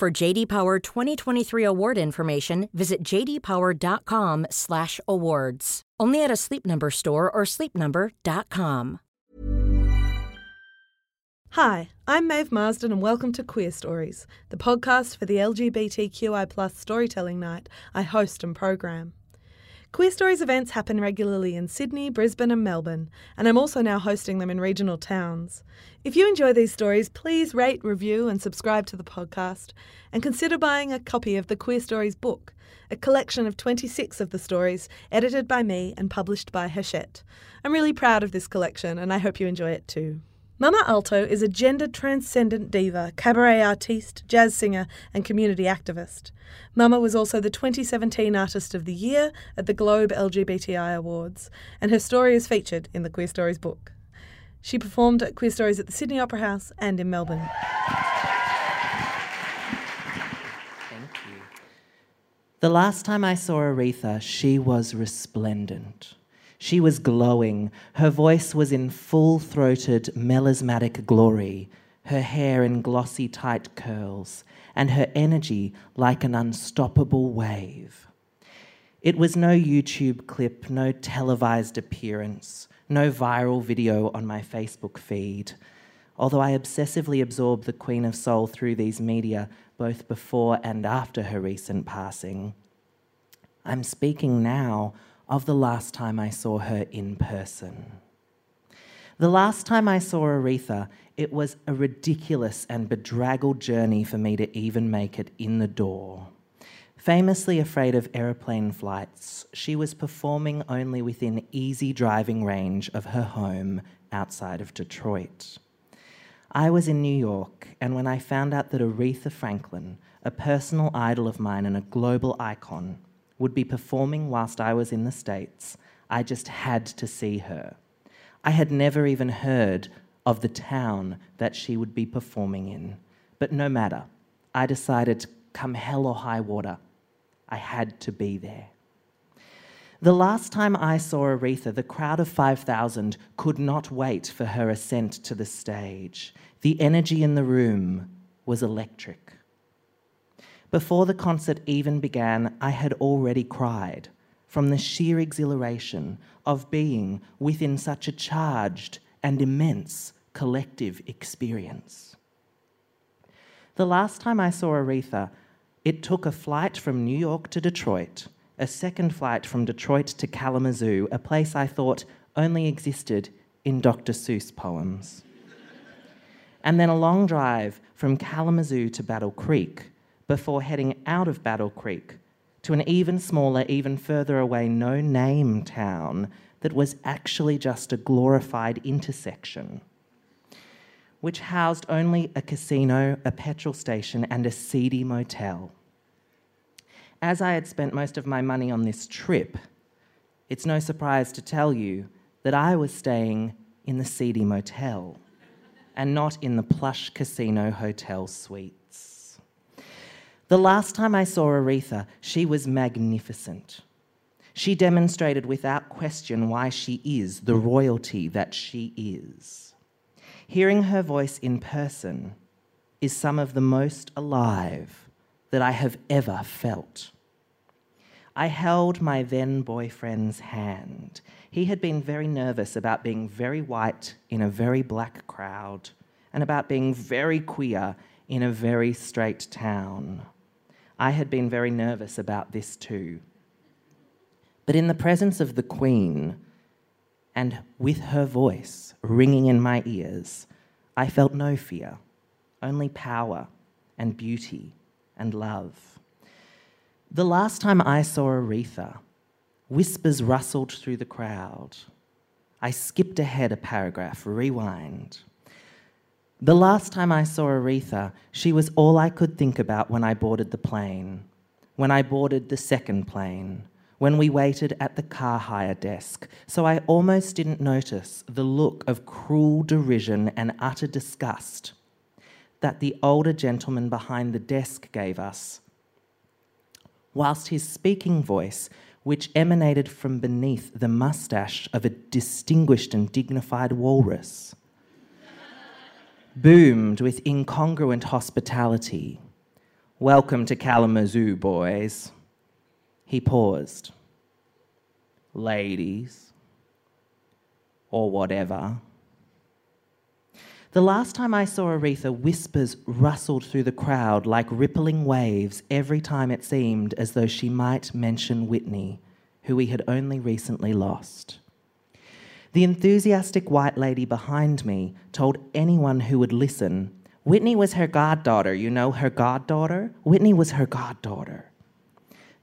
For JD Power 2023 award information, visit jdpower.com/awards. Only at a Sleep Number store or sleepnumber.com. Hi, I'm Maeve Marsden and welcome to Queerstories, the podcast for the LGBTQI storytelling night I host and program. Queerstories events happen regularly in Sydney, Brisbane, and Melbourne, and I'm also now hosting them in regional towns. If you enjoy these stories, please rate, review, and subscribe to the podcast, and consider buying a copy of the Queerstories book, a collection of 26 of the stories edited by me and published by Hachette. I'm really proud of this collection, and I hope you enjoy it too. Mama Alto is a gender transcendent diva, cabaret artiste, jazz singer, and community activist. Mama was also the 2017 Artist of the Year at the Globe LGBTI Awards, and her story is featured in the Queerstories book. She performed at Queerstories at the Sydney Opera House and in Melbourne. Thank you. The last time I saw Aretha, she was resplendent. She was glowing. Her voice was in full throated, melismatic glory, her hair in glossy, tight curls, and her energy like an unstoppable wave. It was no YouTube clip, no televised appearance, no viral video on my Facebook feed. Although I obsessively absorbed the Queen of Soul through these media both before and after her recent passing, I'm speaking now of the last time I saw her in person. The last time I saw Aretha, it was a ridiculous and bedraggled journey for me to even make it in the door. Famously afraid of aeroplane flights, she was performing only within easy driving range of her home outside of Detroit. I was in New York, and when I found out that Aretha Franklin, a personal idol of mine and a global icon, would be performing whilst I was in the States. I just had to see her. I had never even heard of the town that she would be performing in. But no matter, I decided, come hell or high water, I had to be there. The last time I saw Aretha, the crowd of 5,000 could not wait for her ascent to the stage. The energy in the room was electric. Before the concert even began, I had already cried from the sheer exhilaration of being within such a charged and immense collective experience. The last time I saw Aretha, it took a flight from New York to Detroit, a second flight from Detroit to Kalamazoo, a place I thought only existed in Dr. Seuss poems. and then a long drive from Kalamazoo to Battle Creek, before heading out of Battle Creek to an even smaller, even further away, no name town that was actually just a glorified intersection, which housed only a casino, a petrol station, and a seedy motel. As I had spent most of my money on this trip, it's no surprise to tell you that I was staying in the seedy motel and not in the plush casino hotel suite. The last time I saw Aretha, she was magnificent. She demonstrated without question why she is the royalty that she is. Hearing her voice in person is some of the most alive that I have ever felt. I held my then boyfriend's hand. He had been very nervous about being very white in a very black crowd and about being very queer in a very straight town. I had been very nervous about this too. But in the presence of the Queen, and with her voice ringing in my ears, I felt no fear, only power and beauty and love. The last time I saw Aretha, whispers rustled through the crowd. I skipped ahead a paragraph, rewind. The last time I saw Aretha, she was all I could think about when I boarded the plane, when I boarded the second plane, when we waited at the car hire desk, so I almost didn't notice the look of cruel derision and utter disgust that the older gentleman behind the desk gave us, whilst his speaking voice, which emanated from beneath the moustache of a distinguished and dignified walrus, boomed with incongruent hospitality. Welcome to Kalamazoo, boys. He paused. Ladies, or whatever. The last time I saw Aretha, whispers rustled through the crowd like rippling waves every time it seemed as though she might mention Whitney, who we had only recently lost. The enthusiastic white lady behind me told anyone who would listen Whitney was her goddaughter, you know, her goddaughter? Whitney was her goddaughter.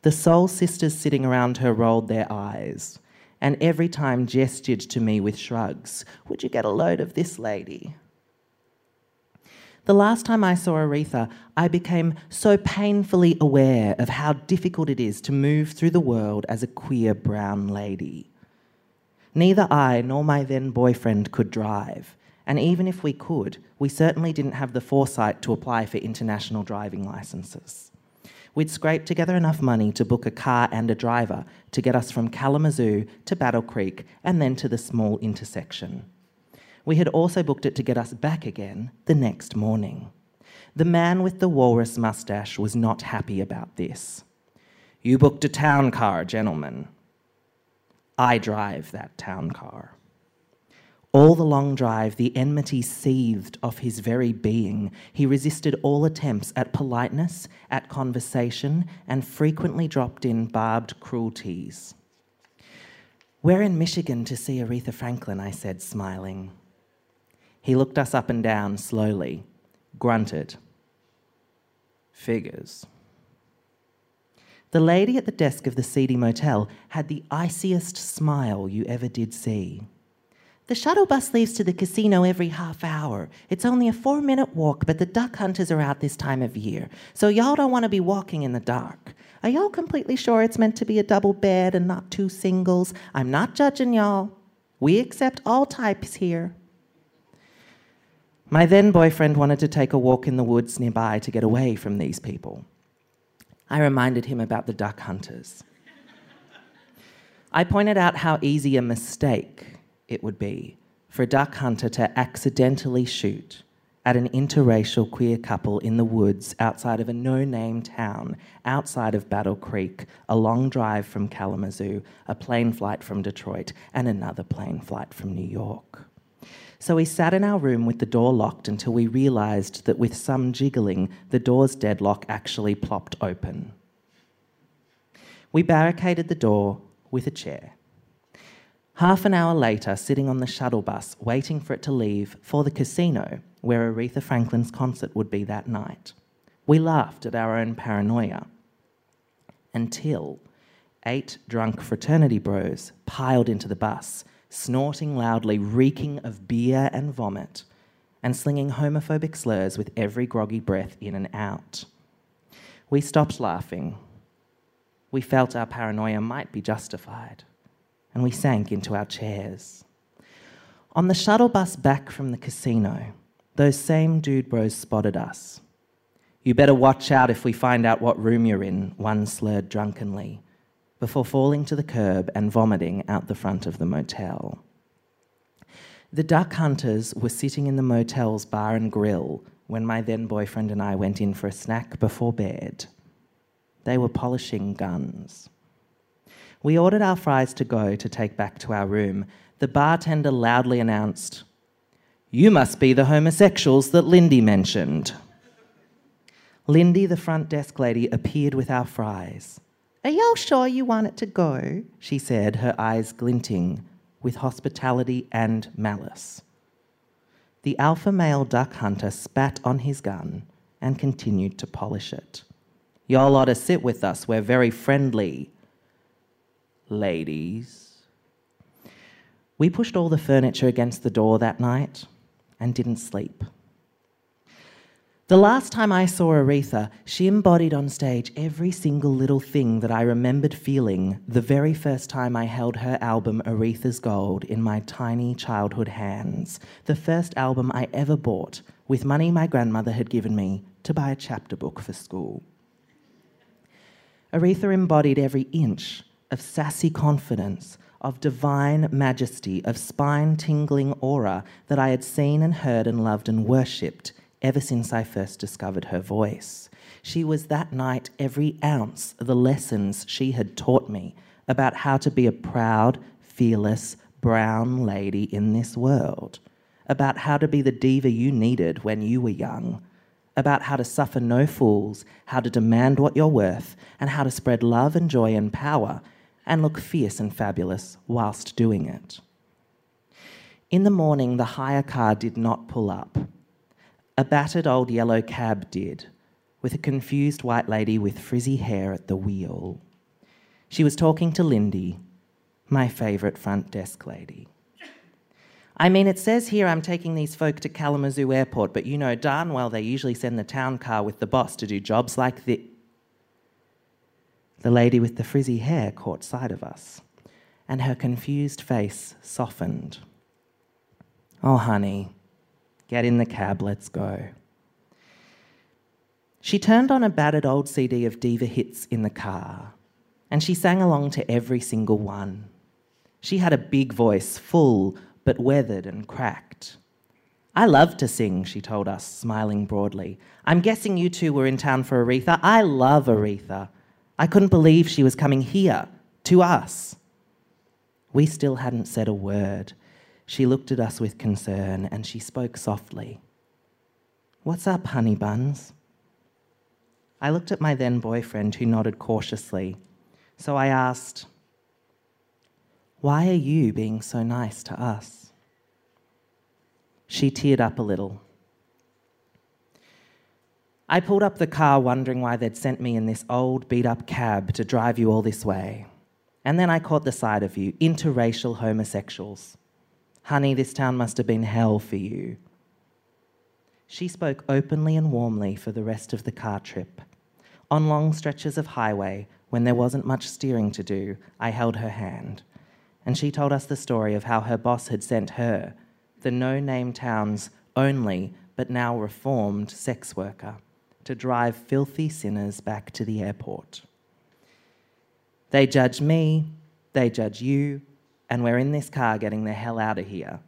The soul sisters sitting around her rolled their eyes and every time gestured to me with shrugs. Would you get a load of this lady? The last time I saw Aretha, I became so painfully aware of how difficult it is to move through the world as a queer brown lady. Neither I nor my then boyfriend could drive, and even if we could, we certainly didn't have the foresight to apply for international driving licenses. We'd scraped together enough money to book a car and a driver to get us from Kalamazoo to Battle Creek and then to the small intersection. We had also booked it to get us back again the next morning. The man with the walrus mustache was not happy about this. You booked a town car, gentlemen, I drive that town car. All the long drive, the enmity seethed off his very being. He resisted all attempts at politeness, at conversation, and frequently dropped in barbed cruelties. We're in Michigan to see Aretha Franklin, I said, smiling. He looked us up and down slowly, grunted. Figures. The lady at the desk of the seedy motel had the iciest smile you ever did see. The shuttle bus leaves to the casino every half hour. It's only a four minute walk, but the duck hunters are out this time of year, so y'all don't want to be walking in the dark. Are y'all completely sure it's meant to be a double bed and not two singles? I'm not judging y'all. We accept all types here. My then boyfriend wanted to take a walk in the woods nearby to get away from these people. I reminded him about the duck hunters. I pointed out how easy a mistake it would be for a duck hunter to accidentally shoot at an interracial queer couple in the woods outside of a no name town outside of Battle Creek, a long drive from Kalamazoo, a plane flight from Detroit, and another plane flight from New York. So we sat in our room with the door locked until we realised that with some jiggling, the door's deadlock actually plopped open. We barricaded the door with a chair. Half an hour later, sitting on the shuttle bus, waiting for it to leave for the casino where Aretha Franklin's concert would be that night, we laughed at our own paranoia until eight drunk fraternity bros piled into the bus snorting loudly, reeking of beer and vomit, and slinging homophobic slurs with every groggy breath in and out. We stopped laughing. We felt our paranoia might be justified, and we sank into our chairs. On the shuttle bus back from the casino, those same dude bros spotted us. You better watch out if we find out what room you're in, one slurred drunkenly before falling to the curb and vomiting out the front of the motel. The duck hunters were sitting in the motel's bar and grill when my then boyfriend and I went in for a snack before bed. They were polishing guns. We ordered our fries to go to take back to our room. The bartender loudly announced, You must be the homosexuals that Lindy mentioned. Lindy, the front desk lady, appeared with our fries. Are y'all sure you want it to go? she said, her eyes glinting with hospitality and malice. The alpha male duck hunter spat on his gun and continued to polish it. Y'all ought to sit with us. We're very friendly. Ladies. We pushed all the furniture against the door that night and didn't sleep. The last time I saw Aretha, she embodied on stage every single little thing that I remembered feeling the very first time I held her album Aretha's Gold in my tiny childhood hands, the first album I ever bought with money my grandmother had given me to buy a chapter book for school. Aretha embodied every inch of sassy confidence, of divine majesty, of spine tingling aura that I had seen and heard and loved and worshipped ever since I first discovered her voice. She was that night every ounce the lessons she had taught me about how to be a proud, fearless, brown lady in this world, about how to be the diva you needed when you were young, about how to suffer no fools, how to demand what you're worth, and how to spread love and joy and power and look fierce and fabulous whilst doing it. In the morning, the hire car did not pull up. A battered old yellow cab did, with a confused white lady with frizzy hair at the wheel. She was talking to Lindy, my favourite front desk lady. I mean, it says here I'm taking these folk to Kalamazoo Airport, but you know darn well they usually send the town car with the boss to do jobs like this. The lady with the frizzy hair caught sight of us, and her confused face softened. Oh, honey, Get in the cab, let's go. She turned on a battered old CD of diva hits in the car, and she sang along to every single one. She had a big voice, full but weathered and cracked. I love to sing, she told us, smiling broadly. I'm guessing you two were in town for Aretha. I love Aretha. I couldn't believe she was coming here, to us. We still hadn't said a word, she looked at us with concern and she spoke softly. What's up, honey buns? I looked at my then boyfriend, who nodded cautiously. So I asked, Why are you being so nice to us? She teared up a little. I pulled up the car wondering why they'd sent me in this old, beat up cab to drive you all this way. And then I caught the sight of you, interracial homosexuals. Honey, this town must have been hell for you. She spoke openly and warmly for the rest of the car trip. On long stretches of highway, when there wasn't much steering to do, I held her hand. And she told us the story of how her boss had sent her, the no name town's only but now reformed sex worker, to drive filthy sinners back to the airport. They judge me, they judge you, and we're in this car getting the hell out of here.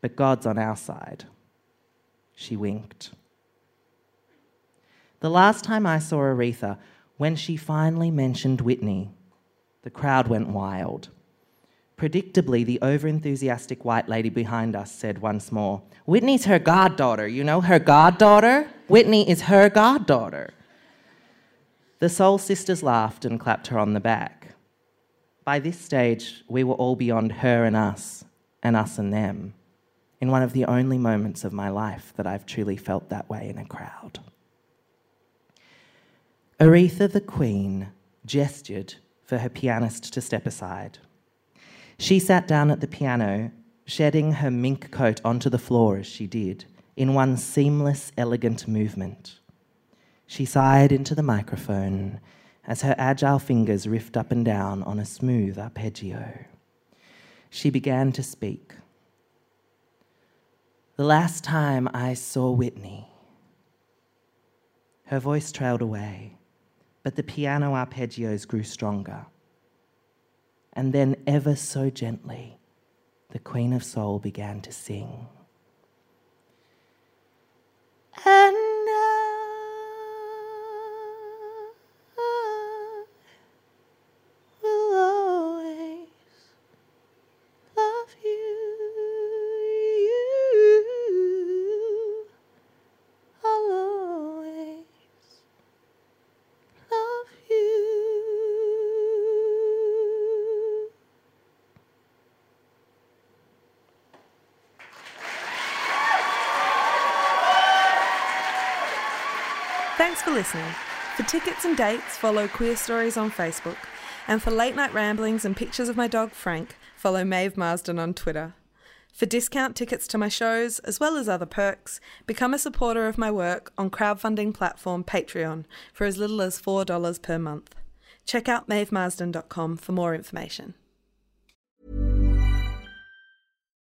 But God's on our side. She winked. The last time I saw Aretha, when she finally mentioned Whitney, the crowd went wild. Predictably, the overenthusiastic white lady behind us said once more, Whitney's her goddaughter, you know, her goddaughter? Whitney is her goddaughter. The Soul Sisters laughed and clapped her on the back. By this stage, we were all beyond her and us, and us and them, in one of the only moments of my life that I've truly felt that way in a crowd. Aretha the Queen gestured for her pianist to step aside. She sat down at the piano, shedding her mink coat onto the floor as she did, in one seamless, elegant movement. She sighed into the microphone as her agile fingers riffed up and down on a smooth arpeggio. She began to speak. The last time I saw Whitney, her voice trailed away, but the piano arpeggios grew stronger. And then, ever so gently, the Queen of Soul began to sing. And Thanks for listening. For tickets and dates, follow Queerstories on Facebook. And for late night ramblings and pictures of my dog Frank, follow Maeve Marsden on Twitter. For discount tickets to my shows, as well as other perks, become a supporter of my work on crowdfunding platform Patreon for as little as $4 per month. Check out maevemarsden.com for more information.